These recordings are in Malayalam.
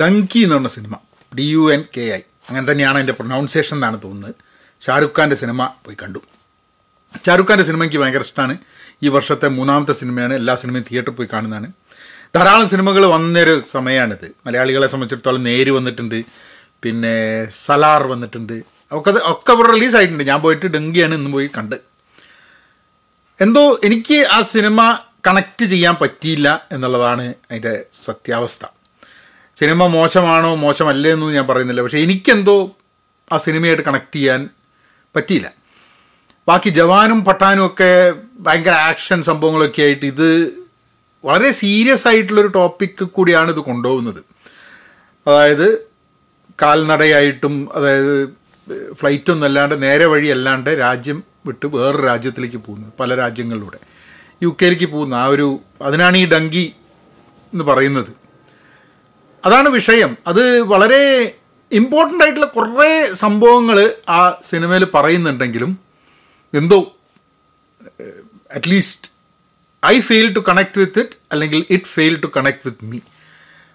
ഡങ്കി എന്ന് പറഞ്ഞ cinema. D U N K I അങ്ങനെ തന്നെയാണ് അതിന്റെ പ്രൊനൗൺസിയേഷൻ എന്നാണ് തോന്നുന്നത്. ഷാറുഖ് ഖാന്റെ സിനിമ പോയി കണ്ടു. ഷാറുഖ് ഖാന്റെ സിനിമ എനിക്ക് ഭയങ്കര ഇഷ്ടമാണ്. ഈ വർഷത്തെ മൂന്നാമത്തെ സിനിമയാണ്. എല്ലാ സിനിമയും തിയേറ്ററിൽ പോയി കാണുന്നതാണ്. ധാരാളം സിനിമകൾ വന്നൊരു സമയമാണിത്. മലയാളികളെ സംബന്ധിച്ചിടത്തോളം നേര് വന്നിട്ടുണ്ട്. പിന്നെ സലാർ വന്നിട്ടുണ്ട്. ഒക്കെ ഒക്കെ ഇവിടെ റിലീസായിട്ടുണ്ട് ഞാൻ പോയിട്ട് ഡെങ്കിയാണ് ഇന്ന് പോയി കണ്ട്. എന്തോ എനിക്ക് ആ സിനിമ കണക്റ്റ് ചെയ്യാൻ പറ്റിയില്ല എന്നുള്ളതാണ് അതിന്റെ സത്യാവസ്ഥ. സിനിമ മോശമാണോ മോശമല്ലേ എന്നൊന്നും ഞാൻ പറയുന്നില്ല. പക്ഷേ എനിക്കെന്തോ ആ സിനിമയായിട്ട് കണക്ട് ചെയ്യാൻ പറ്റിയില്ല. ബാക്കി ജവാനും പട്ടാനും ഒക്കെ ഭയങ്കര ആക്ഷൻ സംഭവങ്ങളൊക്കെ ആയിട്ട് ഇത് വളരെ സീരിയസ് ആയിട്ടുള്ളൊരു ടോപ്പിക്ക് കൂടിയാണ് ഇത് കൊണ്ടുപോകുന്നത്. അതായത് കാൽനടയായിട്ടും അതായത് ഫ്ലൈറ്റൊന്നും അല്ലാണ്ട് നേരെ വഴി അല്ലാണ്ട് രാജ്യം വിട്ട് വേറൊരു രാജ്യത്തിലേക്ക് പോകുന്നത് പല രാജ്യങ്ങളിലൂടെ. യു കെയിലേക്ക് പോകുന്ന ആ ഒരു അതിനാണ് ഈ ഡങ്കി എന്ന് പറയുന്നത്. അതാണ് വിഷയം. അത് വളരെ ഇമ്പോർട്ടന്റ് ആയിട്ടുള്ള കുറേ സംഭവങ്ങൾ ആ സിനിമയിൽ പറയുന്നുണ്ടെങ്കിലും എന്തോ at least I fail to connect with it അല്ലെങ്കിൽ it fail to connect with me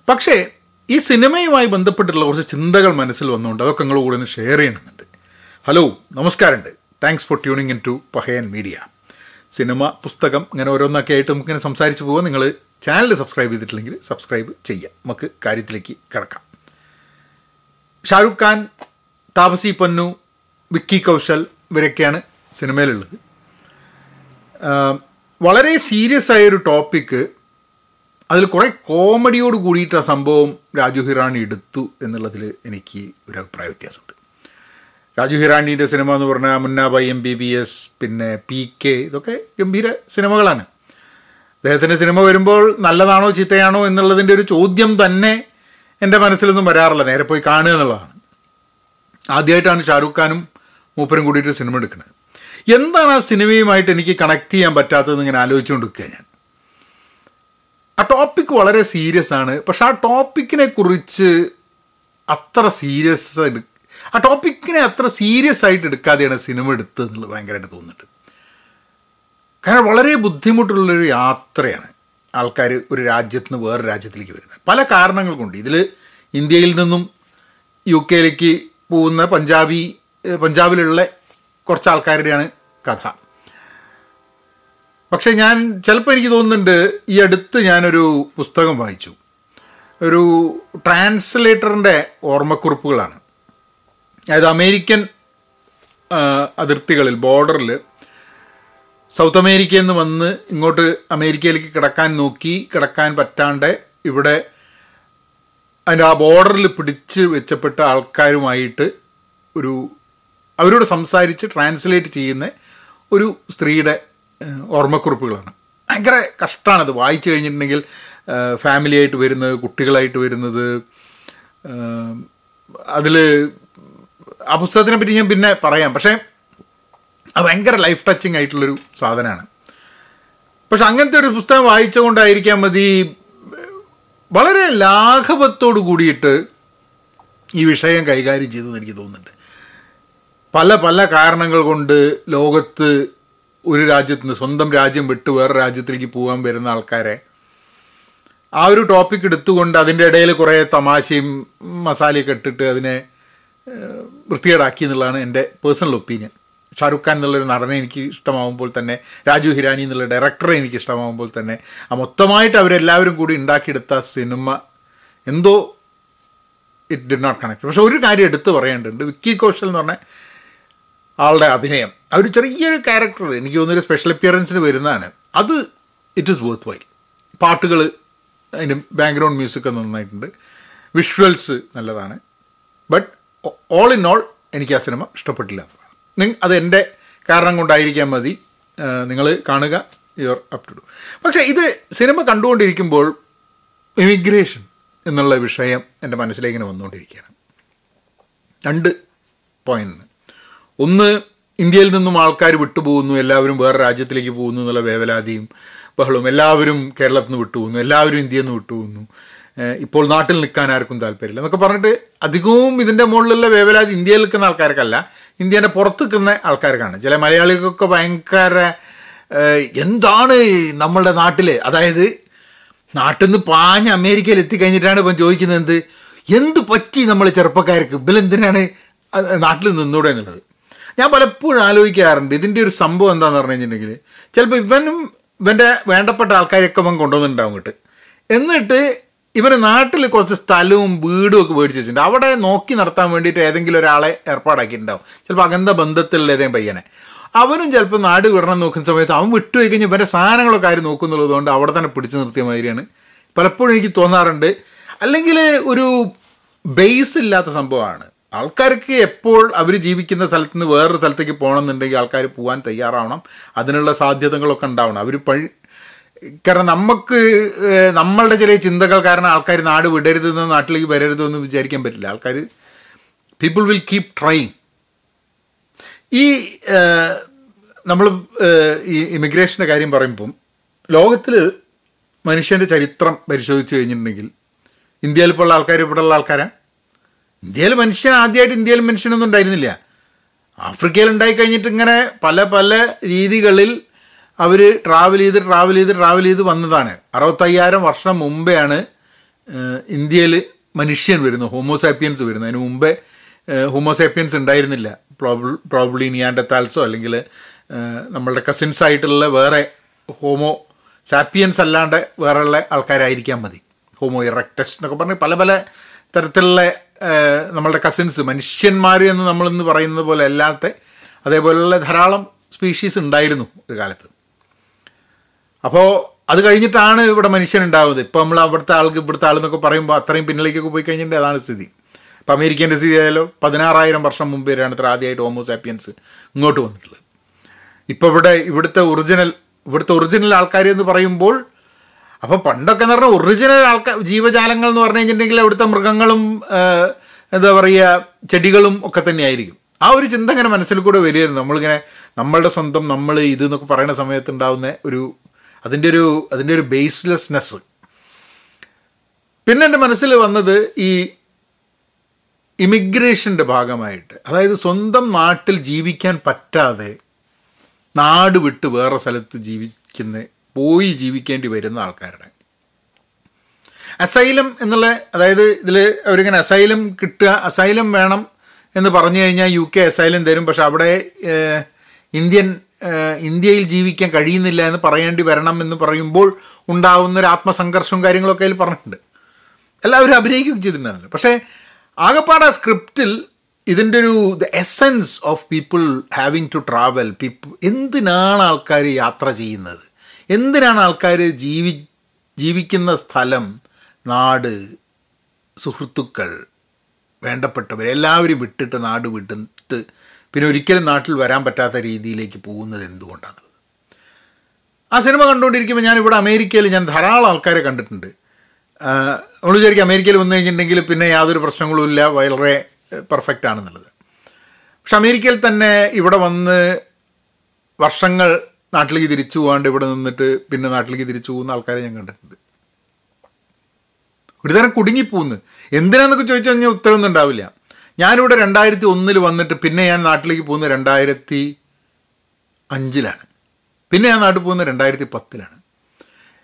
പക്ഷേ ഈ സിനിമയുമായി ബന്ധപ്പെട്ടിട്ടുള്ള കുറച്ച് ചിന്തകൾ മനസ്സിൽ വന്നുകൊണ്ട് അതൊക്കെ നിങ്ങൾ കൂടെ ഒന്ന് ഷെയർ ചെയ്യണമെന്നുണ്ട്. ഹലോ നമസ്കാരമുണ്ട്. Thanks for tuning in to Pahayan media cinema പുസ്തകം ഇങ്ങനെ ഓരോന്നൊക്കെ ആയിട്ട് നമുക്കിങ്ങനെ സംസാരിച്ച് പോകുക നിങ്ങൾ ചാനൽ സബ്സ്ക്രൈബ് ചെയ്തിട്ടില്ലെങ്കിൽ സബ്സ്ക്രൈബ് ചെയ്യാം. നമുക്ക് കാര്യത്തിലേക്ക് കിടക്കാം. ഷാറുഖ് ഖാൻ താപസി പന്നു വിക്കി കൗശൽ ഇവരൊക്കെയാണ് സിനിമയിലുള്ളത്. വളരെ സീരിയസ് ആയൊരു ടോപ്പിക്ക് അതിൽ കുറേ കോമഡിയോട് കൂടിയിട്ട് ആ സംഭവം രാജു ഹിറാണി എടുത്തു എന്നുള്ളതിൽ എനിക്ക് ഒരു അഭിപ്രായ വ്യത്യാസമുണ്ട്. രാജു ഹിറാണിന്റെ സിനിമ എന്ന് പറഞ്ഞാൽ Munnabhai M B B S പിന്നെ പി കെ ഇതൊക്കെ ഗംഭീര സിനിമകളാണ്. അദ്ദേഹത്തിന്റെ സിനിമ വരുമ്പോൾ നല്ലതാണോ ചീത്തയാണോ എന്നുള്ളതിന്റെ ഒരു ചോദ്യം തന്നെ എന്റെ മനസ്സിലൊന്നും വരാറില്ല. നേരെ പോയി കാണുക എന്നുള്ളതാണ്. ആദ്യമായിട്ടാണ് ഷാരൂഖ് ഖാനും മൂപ്പരും കൂടിയിട്ട് സിനിമ എടുക്കുന്നത്. എന്താണ് ആ സിനിമയുമായിട്ട് എനിക്ക് കണക്ട് ചെയ്യാൻ പറ്റാത്തതെന്ന് ഇങ്ങനെ ആലോചിച്ചുകൊണ്ടിരിക്കുക ഞാൻ. ആ ടോപ്പിക്ക് വളരെ സീരിയസ് ആണ്. പക്ഷെ ആ ടോപ്പിക്കിനെ കുറിച്ച് അത്ര സീരിയസ് ആ ടോപ്പിക്കിനെ അത്ര സീരിയസ് ആയിട്ട് എടുക്കാതെയാണ് സിനിമ എടുത്തതെന്നുള്ളത് ഭയങ്കരമായിട്ട് തോന്നുന്നുണ്ട്. കാരണം വളരെ ബുദ്ധിമുട്ടുള്ളൊരു യാത്രയാണ് ആൾക്കാർ ഒരു രാജ്യത്ത് നിന്ന് വേറെ രാജ്യത്തിലേക്ക് വരുന്നത്. പല കാരണങ്ങൾ കൊണ്ട് ഇതിൽ ഇന്ത്യയിൽ നിന്നും യു കെയിലേക്ക് പോകുന്ന പഞ്ചാബി പഞ്ചാബിലുള്ള കുറച്ച് ആൾക്കാരുടെയാണ് കഥ. പക്ഷെ ഞാൻ ചിലപ്പോൾ എനിക്ക് തോന്നുന്നുണ്ട് ഈ അടുത്ത് ഞാനൊരു പുസ്തകം വായിച്ചു. ഒരു ട്രാൻസ്ലേറ്ററിന്റെ ഓർമ്മക്കുറിപ്പുകളാണ്. അതായത് അമേരിക്കൻ അതിർത്തികളിൽ ബോർഡറിൽ സൗത്ത് അമേരിക്കയിൽ നിന്ന് വന്ന് ഇങ്ങോട്ട് അമേരിക്കയിലേക്ക് കിടക്കാൻ നോക്കി കിടക്കാൻ പറ്റാണ്ട് ഇവിടെ അതിന്റെ ആ ബോർഡറിൽ പിടിച്ച് വെച്ചപ്പെട്ട ആൾക്കാരുമായിട്ട് ഒരു അവരോട് സംസാരിച്ച് ട്രാൻസ്ലേറ്റ് ചെയ്യുന്ന ഒരു സ്ത്രീയുടെ ഓർമ്മക്കുറിപ്പുകളാണ്. ഭയങ്കര കഷ്ടമാണത് വായിച്ചു കഴിഞ്ഞിട്ടുണ്ടെങ്കിൽ ഫാമിലിയായിട്ട് വരുന്നത് കുട്ടികളായിട്ട് വരുന്നത് അതിൽ ആ പുസ്തകത്തിനെ പറ്റി ഞാൻ പിന്നെ പറയാം. പക്ഷേ അത് ഭയങ്കര ലൈഫ് ടച്ചിങ് ആയിട്ടുള്ളൊരു സാധനമാണ്. പക്ഷെ അങ്ങനത്തെ ഒരു പുസ്തകം വായിച്ചുകൊണ്ടായിരിക്കാൻ മതി വളരെ ലാഘവത്തോട് കൂടിയിട്ട് ഈ വിഷയം കൈകാര്യം ചെയ്തതെന്ന് എനിക്ക് തോന്നുന്നുണ്ട്. പല പല കാരണങ്ങൾ കൊണ്ട് ലോകത്ത് ഒരു രാജ്യത്ത് നിന്ന് സ്വന്തം രാജ്യം വിട്ട് വേറെ രാജ്യത്തിലേക്ക് പോകാൻ വരുന്ന ആൾക്കാരെ ആ ഒരു ടോപ്പിക് എടുത്തുകൊണ്ട് അതിന്റെ ഇടയിൽ കുറേ തമാശയും മസാലയൊക്കെ ഇട്ടിട്ട് അതിനെ വൃത്തികേടാക്കി എന്നുള്ളതാണ് എന്റെ പേഴ്സണൽ ഒപ്പീനിയൻ ഷാറുഖ് ഖാൻ എന്നുള്ളൊരു നടനെ എനിക്ക് ഇഷ്ടമാകുമ്പോൾ തന്നെ രാജു ഹിരാനി എന്നുള്ള ഡയറക്ടറെ എനിക്ക് ഇഷ്ടമാകുമ്പോൾ തന്നെ ആ മൊത്തമായിട്ട് അവരെല്ലാവരും കൂടി ഉണ്ടാക്കിയെടുത്ത സിനിമ എന്തോ ഇറ്റ് ഡി നോട്ട് കണക്ട് പക്ഷെ ഒരു കാര്യം എടുത്ത് പറയേണ്ടതുണ്ട്. വിക്കി കോശൽ എന്ന് പറഞ്ഞ ആളുടെ അഭിനയം. ആ ഒരു ചെറിയൊരു ക്യാരക്ടർ എനിക്ക് തോന്നുന്നൊരു സ്പെഷ്യൽ അപ്പിയറൻസിന് വരുന്നതാണ്. അത് ഇറ്റ് ഈസ് വർത്ത് വൈൽ പാട്ടുകൾ അതിന്റെ ബാക്ക്ഗ്രൗണ്ട് മ്യൂസിക് നന്നായിട്ടുണ്ട്. വിഷ്വൽസ് നല്ലതാണ്. ബട്ട് ഓൾ ഇൻ ഓൾ എനിക്ക് ആ സിനിമ ഇഷ്ടപ്പെട്ടില്ല. അത് എന്റെ കാരണം കൊണ്ടായിരിക്കാൻ മതി. നിങ്ങൾ കാണുക യുവർ അപ് ടു ഡു പക്ഷേ ഇത് സിനിമ കണ്ടുകൊണ്ടിരിക്കുമ്പോൾ ഇമിഗ്രേഷൻ എന്നുള്ള വിഷയം എന്റെ മനസ്സിലേക്ക് ഇങ്ങനെ വന്നുകൊണ്ടിരിക്കുകയാണ്. രണ്ട് പോയിന്റ് ഒന്ന് ഇന്ത്യയിൽ നിന്നും ആൾക്കാർ വിട്ടുപോകുന്നു എല്ലാവരും വേറെ രാജ്യത്തിലേക്ക് പോകുന്നു എന്നുള്ള വേവലാതിയും ബഹളവും എല്ലാവരും കേരളത്തിൽ നിന്ന് വിട്ടുപോകുന്നു എല്ലാവരും ഇന്ത്യയിൽ നിന്ന് വിട്ടുപോകുന്നു. ഇപ്പോൾ നാട്ടിൽ നിൽക്കാൻ ആർക്കും താല്പര്യമില്ല എന്നൊക്കെ പറഞ്ഞിട്ട് അധികവും ഇതിന്റെ മുകളിലുള്ള വേവലാതി ഇന്ത്യയിൽ നിൽക്കുന്ന ആൾക്കാർക്കല്ല. ഇന്ത്യന്റെ പുറത്ത് നിൽക്കുന്ന ആൾക്കാർക്കാണ്. ചില മലയാളികൾക്കൊക്കെ ഭയങ്കര എന്താണ് നമ്മളുടെ നാട്ടിൽ അതായത് നാട്ടിൽ നിന്ന് പാഞ്ഞ് അമേരിക്കയിൽ എത്തിക്കഴിഞ്ഞിട്ടാണ് ഇപ്പം ചോദിക്കുന്നത് എന്ത്? എന്ത് പറ്റി നമ്മൾ ചെറുപ്പക്കാർക്ക്? ഇതിലെന്തിനാണ് നാട്ടിൽ നിന്നൂടെ എന്നുള്ളത്. ഞാൻ പലപ്പോഴും ആലോചിക്കാറുണ്ട് ഇതിന്റെ ഒരു സംഭവം എന്താണെന്ന് പറഞ്ഞു കഴിഞ്ഞിട്ടുണ്ടെങ്കിൽ ചിലപ്പോൾ ഇവനും ഇവന്റെ വേണ്ടപ്പെട്ട ആൾക്കാരൊക്കെ അവൻ കൊണ്ടുവന്നിട്ടുണ്ടാവും എന്നിട്ട് ഇവന് നാട്ടിൽ കുറച്ച് സ്ഥലവും വീടും ഒക്കെ മേടിച്ച് വെച്ചിട്ടുണ്ട്. അവിടെ നോക്കി നടത്താൻ വേണ്ടിയിട്ട് ഏതെങ്കിലും ഒരാളെ ഏർപ്പാടാക്കിയിട്ടുണ്ടാവും. ചിലപ്പോൾ അകന്ത ബന്ധത്തിലുള്ള ഏതെങ്കിലും പയ്യനെ. അവനും ചിലപ്പോൾ നാട് വിടണം നോക്കുന്ന സമയത്ത് അവൻ വിട്ടുപോയി കഴിഞ്ഞ് ഇവന്റെ സാധനങ്ങളൊക്കെ ആരും നോക്കുന്നുള്ളത് കൊണ്ട് അവിടെ തന്നെ പിടിച്ചു നിർത്തിയ മാതിരിയാണ്. പലപ്പോഴും എനിക്ക് തോന്നാറുണ്ട്. അല്ലെങ്കിൽ ഒരു ബേസ് ഇല്ലാത്ത സംഭവമാണ്. ആൾക്കാർക്ക് എപ്പോൾ അവർ ജീവിക്കുന്ന സ്ഥലത്ത് നിന്ന് വേറൊരു സ്ഥലത്തേക്ക് പോകണമെന്നുണ്ടെങ്കിൽ ആൾക്കാർ പോകാൻ തയ്യാറാവണം. അതിനുള്ള സാധ്യതകളൊക്കെ ഉണ്ടാവണം. അവർ കാരണം നമുക്ക് നമ്മളുടെ ചില ചിന്തകൾ കാരണം ആൾക്കാർ നാട് വിടരുതെന്ന് നാട്ടിലേക്ക് വരരുതെന്ന് വിചാരിക്കാൻ പറ്റില്ല. ആൾക്കാർ പീപ്പിൾ വിൽ കീപ് ട്രൈങ് ഈ നമ്മൾ ഈ ഇമിഗ്രേഷന്റെ കാര്യം പറയുമ്പം ലോകത്തിൽ മനുഷ്യന്റെ ചരിത്രം പരിശോധിച്ച് കഴിഞ്ഞിട്ടുണ്ടെങ്കിൽ ഇന്ത്യയിൽ ഇപ്പോൾ ഉള്ള ആൾക്കാർ ഇവിടെ ഉള്ള ആൾക്കാരാ? ഇന്ത്യയിൽ മനുഷ്യൻ ആദ്യമായിട്ട് ഇന്ത്യയിൽ മനുഷ്യനൊന്നും ഉണ്ടായിരുന്നില്ല. ആഫ്രിക്കയിൽ ഉണ്ടായി കഴിഞ്ഞിട്ട് ഇങ്ങനെ പല പല രീതികളിൽ അവർ ട്രാവൽ ചെയ്ത് ട്രാവൽ ചെയ്ത് ട്രാവൽ ചെയ്ത് വന്നതാണ്. അറുപത്തയ്യായിരം വർഷം മുമ്പെയാണ് ഇന്ത്യയിൽ മനുഷ്യൻ വരുന്നത് ഹോമോസാപ്പിയൻസ് വരുന്നത്. അതിന് മുമ്പേ ഹോമോസാപ്പിയൻസ് ഉണ്ടായിരുന്നില്ല. പ്രോബ്ലി നിയാൻഡത്താൽസോ അല്ലെങ്കിൽ നമ്മളുടെ കസിൻസ് ആയിട്ടുള്ള വേറെ ഹോമോ സാപ്പിയൻസ് അല്ലാണ്ട് വേറെയുള്ള ആൾക്കാരായിരിക്കാൻ മതി. ഹോമോ ഇറക്ടസ് എന്നൊക്കെ പറഞ്ഞ് പല പല തരത്തിലുള്ള നമ്മളുടെ കസിൻസ് മനുഷ്യന്മാർ എന്ന് നമ്മളിന്ന് പറയുന്നത് പോലെ അല്ലാത്ത അതേപോലെയുള്ള ധാരാളം സ്പീഷീസ് ഉണ്ടായിരുന്നു ഒരു കാലത്ത്. അപ്പോൾ അത് കഴിഞ്ഞിട്ടാണ് ഇവിടെ മനുഷ്യൻ ഉണ്ടാവുന്നത് ഇപ്പോൾ നമ്മൾ അവിടുത്തെ ആൾക്ക് ഇവിടുത്തെ ആളെന്നൊക്കെ പറയുമ്പോൾ അത്രയും പിന്നിലേക്കൊക്കെ പോയി കഴിഞ്ഞിട്ട് അതാണ് സ്ഥിതി. ഇപ്പം അമേരിക്കേന്റെ സ്ഥിതി ആയാലോ പതിനാറായിരം വർഷം മുമ്പ് വരെയാണ് ഇത്ര ആദ്യമായിട്ട് ഹോമോസാപ്പിയൻസ് ഇങ്ങോട്ട് വന്നിട്ടുള്ളത്. ഇപ്പോൾ ഇവിടെ ഇവിടുത്തെ ഒറിജിനൽ ഇവിടുത്തെ ഒറിജിനൽ ആൾക്കാർ എന്ന് പറയുമ്പോൾ അപ്പോൾ പണ്ടൊക്കെ എന്ന് പറഞ്ഞാൽ ഒറിജിനൽ ആൾക്കാർ ജീവജാലങ്ങൾ എന്ന് പറഞ്ഞു കഴിഞ്ഞിട്ടുണ്ടെങ്കിൽ അവിടുത്തെ മൃഗങ്ങളും എന്താ പറയുക ചെടികളും ഒക്കെ തന്നെയായിരിക്കും. ആ ഒരു ചിന്ത ഇങ്ങനെ മനസ്സിൽ കൂടെ വരികയായിരുന്നു. നമ്മളിങ്ങനെ നമ്മളുടെ സ്വന്തം നമ്മൾ ഇത് എന്നൊക്കെ പറയുന്ന സമയത്ത് ഉണ്ടാകുന്ന ഒരു അതിന്റെ ഒരു അതിന്റെ ഒരു ബേസ്ലെസ്നെസ് പിന്നെ എന്റെ മനസ്സിൽ വന്നത് ഈ ഇമിഗ്രേഷന്റെ ഭാഗമായിട്ട്. അതായത് സ്വന്തം നാട്ടിൽ ജീവിക്കാൻ പറ്റാതെ നാട് വിട്ട് വേറെ സ്ഥലത്ത് ജീവിക്കുന്ന പോയി ജീവിക്കേണ്ടി വരുന്ന ആൾക്കാരുടെ. അസൈലം എന്നുള്ള അതായത് ഇതിൽ അവരിങ്ങനെ അസൈലം കിട്ടുക അസൈലം വേണം എന്ന് പറഞ്ഞു കഴിഞ്ഞാൽ യു കെ അസൈലം തരും. പക്ഷെ അവിടെ ഇന്ത്യൻ ഇന്ത്യയിൽ ജീവിക്കാൻ കഴിയുന്നില്ല എന്ന് പറയേണ്ടി വരണം എന്ന് പറയുമ്പോൾ ഉണ്ടാവുന്ന ഒരു ആത്മസംഘർഷവും കാര്യങ്ങളൊക്കെ അതിൽ പറഞ്ഞിട്ടുണ്ട്. എല്ലാവരും അഭിനയിക്കുകയും ചെയ്തിട്ടുണ്ടായിരുന്നു. പക്ഷേ ആകപ്പാട് ആ സ്ക്രിപ്റ്റിൽ ഇതിന്റെ ഒരു the essence of people having to travel people എന്തിനാണ് ആൾക്കാർ യാത്ര ചെയ്യുന്നത്? എന്തിനാണ് ആൾക്കാർ ജീവി ജീവിക്കുന്ന സ്ഥലം നാട് സുഹൃത്തുക്കൾ വേണ്ടപ്പെട്ടവർ എല്ലാവരും വിട്ടിട്ട് നാട് വിട്ടിട്ട് പിന്നെ ഒരിക്കലും നാട്ടിൽ വരാൻ പറ്റാത്ത രീതിയിലേക്ക് പോകുന്നത് എന്തുകൊണ്ടാണ്? ആ സിനിമ കണ്ടുകൊണ്ടിരിക്കുമ്പോൾ ഞാൻ ഇവിടെ അമേരിക്കയിൽ ഞാൻ ധാരാളം ആൾക്കാരെ കണ്ടിട്ടുണ്ട്. നമ്മൾ വിചാരിക്കും അമേരിക്കയിൽ വന്നു കഴിഞ്ഞിട്ടുണ്ടെങ്കിൽ പിന്നെ യാതൊരു പ്രശ്നങ്ങളും ഇല്ല വളരെ പെർഫെക്റ്റ് ആണെന്നുള്ളത്. പക്ഷെ അമേരിക്കയിൽ തന്നെ ഇവിടെ വന്ന് വർഷങ്ങൾ നാട്ടിലേക്ക് തിരിച്ചു പോകാണ്ട് ഇവിടെ നിന്നിട്ട് പിന്നെ നാട്ടിലേക്ക് തിരിച്ചു പോകുന്ന ആൾക്കാരെ ഞാൻ കണ്ടിട്ടുണ്ട്. ഒരുതരം കുടുങ്ങിപ്പോകുന്നു. എന്തിനാന്നൊക്കെ ചോദിച്ചു കഴിഞ്ഞാൽ ഉത്തരവൊന്നും ഉണ്ടാവില്ല. ഞാനിവിടെ രണ്ടായിരത്തി ഒന്നിൽ വന്നിട്ട് പിന്നെ ഞാൻ നാട്ടിലേക്ക് പോകുന്നത് രണ്ടായിരത്തി അഞ്ചിലാണ് പിന്നെ ഞാൻ നാട്ടിൽ പോകുന്നത് രണ്ടായിരത്തി പത്തിലാണ്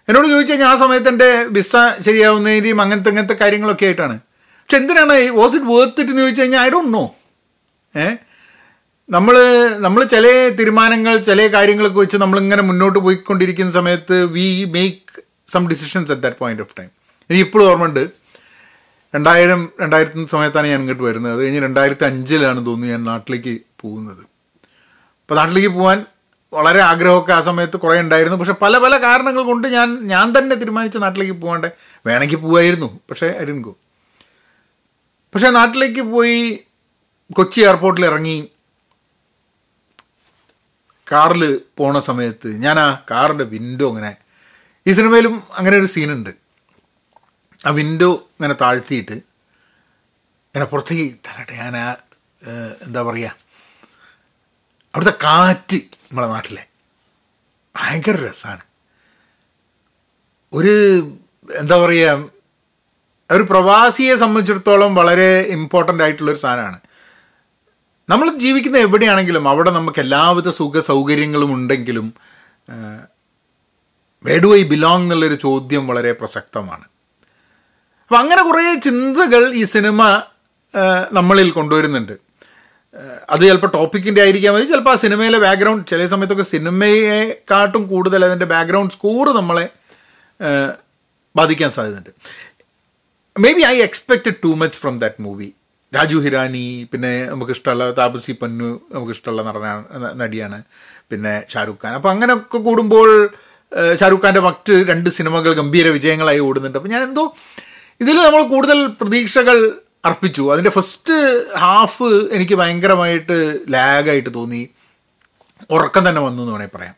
എന്നോട് ചോദിച്ചാൽ കഴിഞ്ഞാൽ ആ സമയത്ത് എന്റെ വിസ ശരിയാവുന്നതിന്റെയും അങ്ങനത്തെ അങ്ങനത്തെ കാര്യങ്ങളൊക്കെ ആയിട്ടാണ്. പക്ഷെ എന്തിനാണ് വാസ് ഇറ്റ് വേർത്ത് ഇറ്റ് എന്ന് ചോദിച്ചു കഴിഞ്ഞാൽ ഐ ഡോണ്ട് നോ ഏ? നമ്മൾ നമ്മൾ ചില തീരുമാനങ്ങൾ ചില കാര്യങ്ങളൊക്കെ വെച്ച് നമ്മളിങ്ങനെ മുന്നോട്ട് പോയിക്കൊണ്ടിരിക്കുന്ന സമയത്ത് we make some decisions at that point of time എനിക്ക് ഇപ്പോഴും ഓർമ്മയുണ്ട്. രണ്ടായിരം രണ്ടായിരത്തി സമയത്താണ് ഞാൻ ഇങ്ങോട്ട് വരുന്നത്. അത് കഴിഞ്ഞ് രണ്ടായിരത്തി അഞ്ചിലാണ് തോന്നുന്നു ഞാൻ നാട്ടിലേക്ക് പോകുന്നത്. അപ്പോൾ നാട്ടിലേക്ക് പോകാൻ വളരെ ആഗ്രഹമൊക്കെ ആ സമയത്ത് കുറേ ഉണ്ടായിരുന്നു. പക്ഷെ പല പല കാരണങ്ങൾ കൊണ്ട് ഞാൻ ഞാൻ തന്നെ തീരുമാനിച്ച നാട്ടിലേക്ക് പോകാണ്ട് വേണമെങ്കിൽ പോവായിരുന്നു. പക്ഷേ അരിൻകോ പക്ഷേ നാട്ടിലേക്ക് പോയി കൊച്ചി എയർപോർട്ടിൽ ഇറങ്ങി കാറിൽ പോണ സമയത്ത് ഞാൻ ആ കാറിന്റെ വിൻഡോ അങ്ങനെ ഈ സിനിമയിലും അങ്ങനെ ഒരു സീനുണ്ട് ആ വിൻഡോ ഇങ്ങനെ താഴ്ത്തിയിട്ട് ഇങ്ങനെ പുറത്തേക്ക് തരട്ടെ ഞാൻ ആ എന്താ പറയുക അവിടുത്തെ കാറ്റ് നമ്മളെ നാട്ടിലെ ഭയങ്കര രസമാണ് ഒരു എന്താ പറയുക ഒരു പ്രവാസിയെ സംബന്ധിച്ചിടത്തോളം വളരെ ഇമ്പോർട്ടന്റ് ആയിട്ടുള്ളൊരു സാധനമാണ്. നമ്മൾ ജീവിക്കുന്ന എവിടെയാണെങ്കിലും അവിടെ നമുക്ക് എല്ലാവിധ സുഖ സൗകര്യങ്ങളും ഉണ്ടെങ്കിലും വേഡ് ഐ ബിലോങ് എന്നുള്ളൊരു ചോദ്യം വളരെ പ്രസക്തമാണ്. അപ്പം അങ്ങനെ കുറേ ചിന്തകൾ ഈ സിനിമ നമ്മളിൽ കൊണ്ടുവരുന്നുണ്ട്. അത് ചിലപ്പോൾ ടോപ്പിക്കിന്റെ ആയിരിക്കാൻ മതി ചിലപ്പോൾ ആ സിനിമയിലെ ബാക്ക്ഗ്രൗണ്ട് ചില സമയത്തൊക്കെ സിനിമയെക്കാട്ടും കൂടുതൽ അതിന്റെ ബാക്ക്ഗ്രൗണ്ട് സ്കോർ നമ്മളെ ബാധിക്കാൻ സാധ്യതയുണ്ട്. Maybe I expected too much from that movie Raju Hirani പിന്നെ നമുക്ക് ഇഷ്ടമുള്ള താപസി പന്നു നമുക്കിഷ്ടമുള്ള നടനാണ് നടിയാണ് പിന്നെ ഷാരൂഖ് ഖാൻ. അപ്പോൾ അങ്ങനെയൊക്കെ കൂടുമ്പോൾ ഷാരൂഖ് ഖാന്റെ മറ്റ് രണ്ട് സിനിമകൾ ഗംഭീര വിജയങ്ങളായി ഓടുന്നുണ്ട്. അപ്പോൾ ഞാൻ എന്തോ ഇതിൽ നമ്മൾ കൂടുതൽ പ്രതീക്ഷകൾ അർപ്പിച്ചു. അതിന്റെ ഫസ്റ്റ് ഹാഫ് എനിക്ക് ഭയങ്കരമായിട്ട് ലാഗായിട്ട് തോന്നി. ഉറക്കം തന്നെ വന്നു എന്ന് വേണമെങ്കിൽ പറയാം.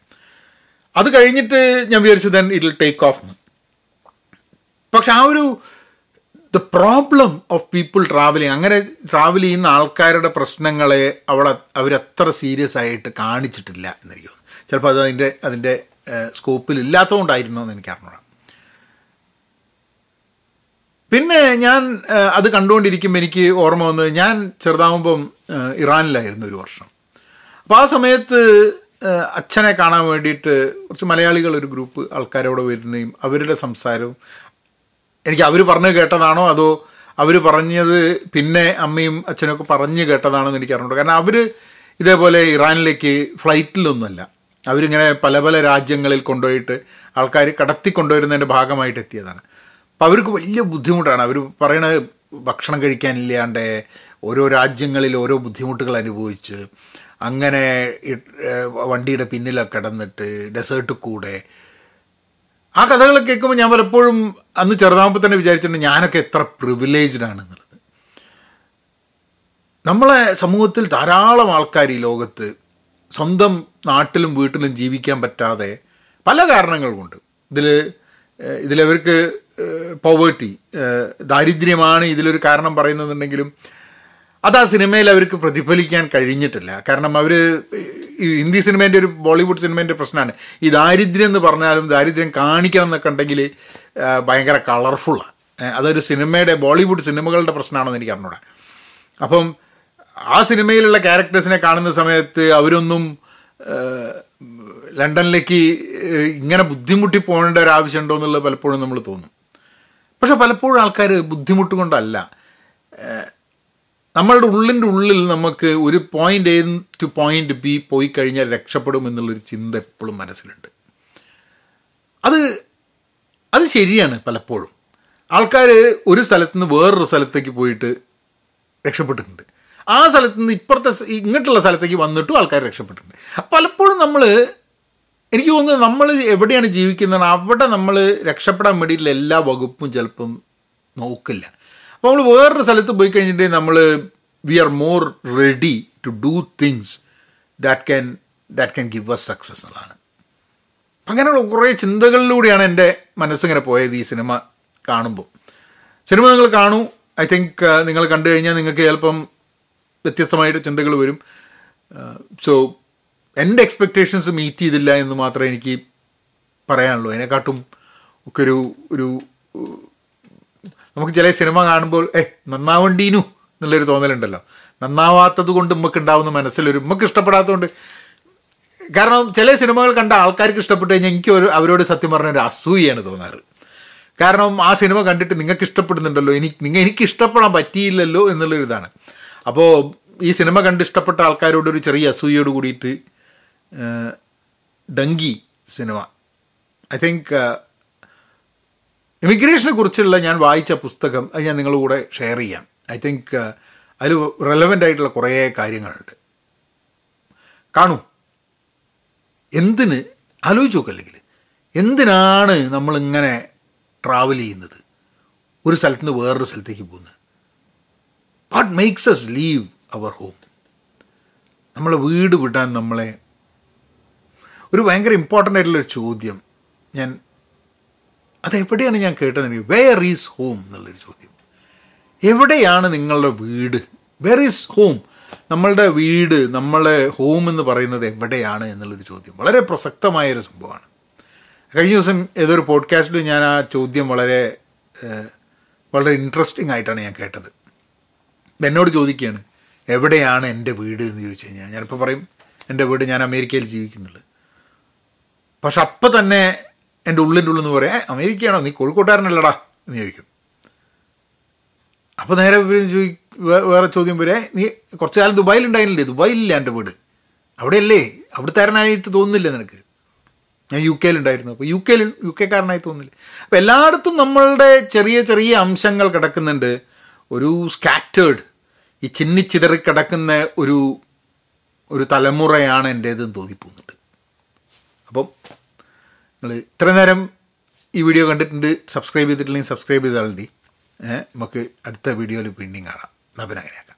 അത് കഴിഞ്ഞിട്ട് ഞാൻ വിചാരിച്ചു then it will take off പക്ഷെ ആ ഒരു the problem of people travelling അങ്ങനെ ട്രാവൽ ചെയ്യുന്ന ആൾക്കാരുടെ പ്രശ്നങ്ങളെ അവൾ അവരത്ര സീരിയസ് ആയിട്ട് കാണിച്ചിട്ടില്ല എന്നെനിക്ക് തോന്നുന്നു ചിലപ്പോൾ അത് അതിന്റെ അതിന്റെ സ്കോപ്പിൽ ഇല്ലാത്തതുകൊണ്ടായിരുന്നു എന്ന് എനിക്ക് അറിഞ്ഞൂടാ. പിന്നെ ഞാൻ അത് കണ്ടുകൊണ്ടിരിക്കുമ്പോൾ എനിക്ക് ഓർമ്മ വന്നത് ഞാൻ ചെറുതാവുമ്പം ഇറാനിലായിരുന്നു ഒരു വർഷം. അപ്പോൾ ആ സമയത്ത് അച്ഛനെ കാണാൻ വേണ്ടിയിട്ട് കുറച്ച് മലയാളികൾ ഒരു ഗ്രൂപ്പ് ആൾക്കാരവിടെ വരുന്നതും അവരുടെ സംസാരവും എനിക്ക് അവർ പറഞ്ഞു കേട്ടതാണോ അതോ അവർ പറഞ്ഞത് പിന്നെ അമ്മയും അച്ഛനൊക്കെ പറഞ്ഞു കേട്ടതാണോ എന്ന് എനിക്ക് അറിഞ്ഞൂടാ. കാരണം അവർ ഇതേപോലെ ഇറാനിലേക്ക് ഫ്ലൈറ്റിലൊന്നുമല്ല. അവരിങ്ങനെ പല പല രാജ്യങ്ങളിൽ കൊണ്ടുപോയിട്ട് ആൾക്കാർ കടത്തി കൊണ്ടുവരുന്നതിന്റെ ഭാഗമായിട്ട് എത്തിയതാണ് അപ്പോൾ അവർക്ക് വലിയ ബുദ്ധിമുട്ടാണ്. അവർ പറയണ ഭക്ഷണം കഴിക്കാനില്ലാണ്ട് ഓരോ രാജ്യങ്ങളിൽ ഓരോ ബുദ്ധിമുട്ടുകൾ അനുഭവിച്ച് അങ്ങനെ വണ്ടിയുടെ പിന്നിലൊക്കെ കിടന്നിട്ട് ഡെസേർട്ട് കൂടെ. ആ കഥകളൊക്കെ കേൾക്കുമ്പോൾ ഞാൻ പലപ്പോഴും അന്ന് ചെറുതാകുമ്പോൾ തന്നെ വിചാരിച്ചിട്ടുണ്ട് ഞാനൊക്കെ എത്ര പ്രിവിലേജ്ഡ് ആണെന്നുള്ളത്. നമ്മളെ സമൂഹത്തിൽ ധാരാളം ആൾക്കാർ ഈ ലോകത്ത് സ്വന്തം നാട്ടിലും വീട്ടിലും ജീവിക്കാൻ പറ്റാതെ പല കാരണങ്ങൾ കൊണ്ട് ഇതിൽ ഇതിലവർക്ക് പോവേർട്ടി ദാരിദ്ര്യമാണ് ഇതിലൊരു കാരണം പറയുന്നതെന്നുണ്ടെങ്കിലും അത് ആ സിനിമയിൽ അവർക്ക് പ്രതിഫലിക്കാൻ കഴിഞ്ഞിട്ടില്ല. കാരണം അവർ ഹിന്ദി സിനിമേന്റെ ഒരു ബോളിവുഡ് സിനിമേന്റെ പ്രശ്നമാണ്. ഈ ദാരിദ്ര്യം എന്ന് പറഞ്ഞാലും ദാരിദ്ര്യം കാണിക്കണം എന്നൊക്കെ ഉണ്ടെങ്കിൽ ഭയങ്കര കളർഫുള്ളാണ് അതൊരു സിനിമയുടെ ബോളിവുഡ് സിനിമകളുടെ പ്രശ്നമാണെന്ന് എനിക്ക് അറിഞ്ഞൂടെ. അപ്പം ആ സിനിമയിലുള്ള ക്യാരക്ടേഴ്സിനെ കാണുന്ന സമയത്ത് അവരൊന്നും ലണ്ടനിലേക്ക് ഇങ്ങനെ ബുദ്ധിമുട്ടി പോകേണ്ട ഒരു ആവശ്യമുണ്ടോ എന്നുള്ളത് പലപ്പോഴും നമ്മൾ തോന്നും. പക്ഷെ പലപ്പോഴും ആൾക്കാർ ബുദ്ധിമുട്ട് കൊണ്ടല്ല നമ്മളുടെ ഉള്ളിന്റെ ഉള്ളിൽ നമുക്ക് ഒരു point A to point B പോയി കഴിഞ്ഞാൽ രക്ഷപ്പെടും എന്നുള്ളൊരു ചിന്ത എപ്പോഴും മനസ്സിലുണ്ട്. അത് അത് ശരിയാണ് പലപ്പോഴും. ആൾക്കാർ ഒരു സ്ഥലത്ത് നിന്ന് വേറൊരു സ്ഥലത്തേക്ക് പോയിട്ട് രക്ഷപ്പെട്ടിട്ടുണ്ട്. ആ സ്ഥലത്ത് നിന്ന് ഇപ്പുറത്തെ ഇങ്ങോട്ടുള്ള സ്ഥലത്തേക്ക് വന്നിട്ടും ആൾക്കാർ രക്ഷപ്പെട്ടിട്ടുണ്ട്. പലപ്പോഴും നമ്മൾ എനിക്ക് തോന്നുന്നത് നമ്മൾ എവിടെയാണ് ജീവിക്കുന്നത്? അവിടെ നമ്മൾ രക്ഷപ്പെടാൻ വേണ്ടിയിട്ടുള്ള എല്ലാ വകുപ്പും ചിലപ്പം നോക്കില്ല. അപ്പോൾ നമ്മൾ വേറൊരു സ്ഥലത്ത് പോയി കഴിഞ്ഞിട്ട് നമ്മൾ we are more ready to do things that can that can give us success എന്നുള്ളതാണ്. അങ്ങനെയുള്ള കുറേ ചിന്തകളിലൂടെയാണ് എന്റെ മനസ്സിങ്ങനെ പോയത് ഈ സിനിമ കാണുമ്പോൾ. സിനിമ നിങ്ങൾ കാണൂ. ഐ തിങ്ക് നിങ്ങൾ കണ്ടു കഴിഞ്ഞാൽ നിങ്ങൾക്ക് ചിലപ്പം വ്യത്യസ്തമായിട്ട് ചിന്തകൾ വരും. സോ എന്റെ എക്സ്പെക്റ്റേഷൻസ് മീറ്റ് ചെയ്തില്ല എന്ന് മാത്രമേ എനിക്ക് പറയാനുള്ളൂ. അതിനെക്കാട്ടും ഒക്കെ ഒരു ഒരു നമുക്ക് ചില സിനിമ കാണുമ്പോൾ ഏ നന്നാവണ്ടീനു എന്നുള്ളൊരു തോന്നലുണ്ടല്ലോ. നന്നാവാത്തത് കൊണ്ട് നമുക്ക് ഉണ്ടാവുന്ന മനസ്സിലൊരു നമുക്ക് ഇഷ്ടപ്പെടാത്തതുകൊണ്ട്. കാരണം ചില സിനിമകൾ കണ്ട ആൾക്കാർക്ക് ഇഷ്ടപ്പെട്ട് കഴിഞ്ഞാൽ എനിക്ക് ഒരു അവരോട് സത്യം പറഞ്ഞ ഒരു അസൂയാണ് തോന്നാറ്. കാരണം ആ സിനിമ കണ്ടിട്ട് നിങ്ങൾക്ക് ഇഷ്ടപ്പെടുന്നുണ്ടല്ലോ എനിക്ക് നിങ്ങൾ എനിക്ക് ഇഷ്ടപ്പെടാൻ പറ്റിയില്ലല്ലോ എന്നുള്ളൊരിതാണ്. അപ്പോൾ ഈ സിനിമ കണ്ട് ഇഷ്ടപ്പെട്ട ആൾക്കാരോട് ഒരു ചെറിയ അസൂയോട് കൂടിയിട്ട് ഡങ്കി സിനിമ. ഐ തിങ്ക് ഇമിഗ്രേഷനെ കുറിച്ചുള്ള ഞാൻ വായിച്ച പുസ്തകം അത് ഞാൻ നിങ്ങളുടെ കൂടെ ഷെയർ ചെയ്യാം. ഐ തിങ്ക് അതിൽ റെലവന്റ് ആയിട്ടുള്ള കുറേ കാര്യങ്ങളുണ്ട്. കാണൂ. എന്തിന്? ആലോചിച്ച് നോക്കല്ലെങ്കിൽ എന്തിനാണ് നമ്മളിങ്ങനെ ട്രാവൽ ചെയ്യുന്നത്? ഒരു സ്ഥലത്ത് നിന്ന് വേറൊരു സ്ഥലത്തേക്ക് പോകുന്നത്. What makes us leave our home നമ്മളെ വീട് വിടാൻ നമ്മളെ ഒരു ഭയങ്കര ഇമ്പോർട്ടന്റ് ആയിട്ടുള്ളൊരു ചോദ്യം. ഞാൻ അതെവിടെയാണ് ഞാൻ കേട്ടത് വെയർ ഈസ് ഹോം എന്നുള്ളൊരു ചോദ്യം. എവിടെയാണ് നിങ്ങളുടെ വീട്? വെയർ ഈസ് ഹോം നമ്മളുടെ വീട് നമ്മളെ ഹോം എന്ന് പറയുന്നത് എവിടെയാണ് എന്നുള്ളൊരു ചോദ്യം. വളരെ പ്രസക്തമായൊരു സംഭവമാണ്. കഴിഞ്ഞ ദിവസം ഏതൊരു പോഡ്കാസ്റ്റിലും ഞാൻ ആ ചോദ്യം വളരെ വളരെ ഇൻട്രസ്റ്റിംഗ് ആയിട്ടാണ് ഞാൻ കേട്ടത്. എന്നോട് ചോദിക്കുകയാണ് എവിടെയാണ് എന്റെ വീട്? എന്ന് ചോദിച്ചു കഴിഞ്ഞാൽ ഞാനിപ്പോൾ പറയും എന്റെ വീട് ഞാൻ അമേരിക്കയിൽ ജീവിക്കുന്നുള്ളു പക്ഷെ അപ്പം തന്നെ എന്റെ ഉള്ളിന്റെ ഉള്ളിൽ നിന്ന് പറയാം അമേരിക്കയാണോ? നീ കോഴിക്കോട്ടുകാരനല്ലടാ എന്ന് ചോദിക്കും. അപ്പോൾ നേരെ ചോദി- വേറെ ചോദ്യം വരെ നീ കുറച്ച് കാലം ദുബായിൽ ഉണ്ടായിരുന്നില്ലേ? ദുബായിലില്ല എന്റെ വീട്. അവിടെയല്ലേ? അവിടെ തരനായിട്ട് തോന്നുന്നില്ല നിനക്ക്? ഞാൻ യു കെയിലുണ്ടായിരുന്നു അപ്പോൾ യു കെയിൽ യു കെക്കാരനായി തോന്നുന്നില്ല? അപ്പോൾ എല്ലായിടത്തും നമ്മളുടെ ചെറിയ ചെറിയ അംശങ്ങൾ കിടക്കുന്നുണ്ട്. ഒരു സ്കാറ്റേഡ് ഈ ചിന്നിച്ചിതറി കിടക്കുന്ന ഒരു ഒരു തലമുറയാണ് എന്റേതെന്ന് തോന്നിപ്പോകുന്നുണ്ട്. അപ്പം നിങ്ങൾ ഇത്ര നേരം ഈ വീഡിയോ കണ്ടിട്ടുണ്ട് സബ്സ്ക്രൈബ് ചെയ്തിട്ടില്ലെങ്കിൽ സബ്സ്ക്രൈബ് ചെയ്താൽ മതി. നമുക്ക് അടുത്ത വീഡിയോയിൽ പിന്നെയും കാണാം. നബിനങ്ങനെയാക്കാം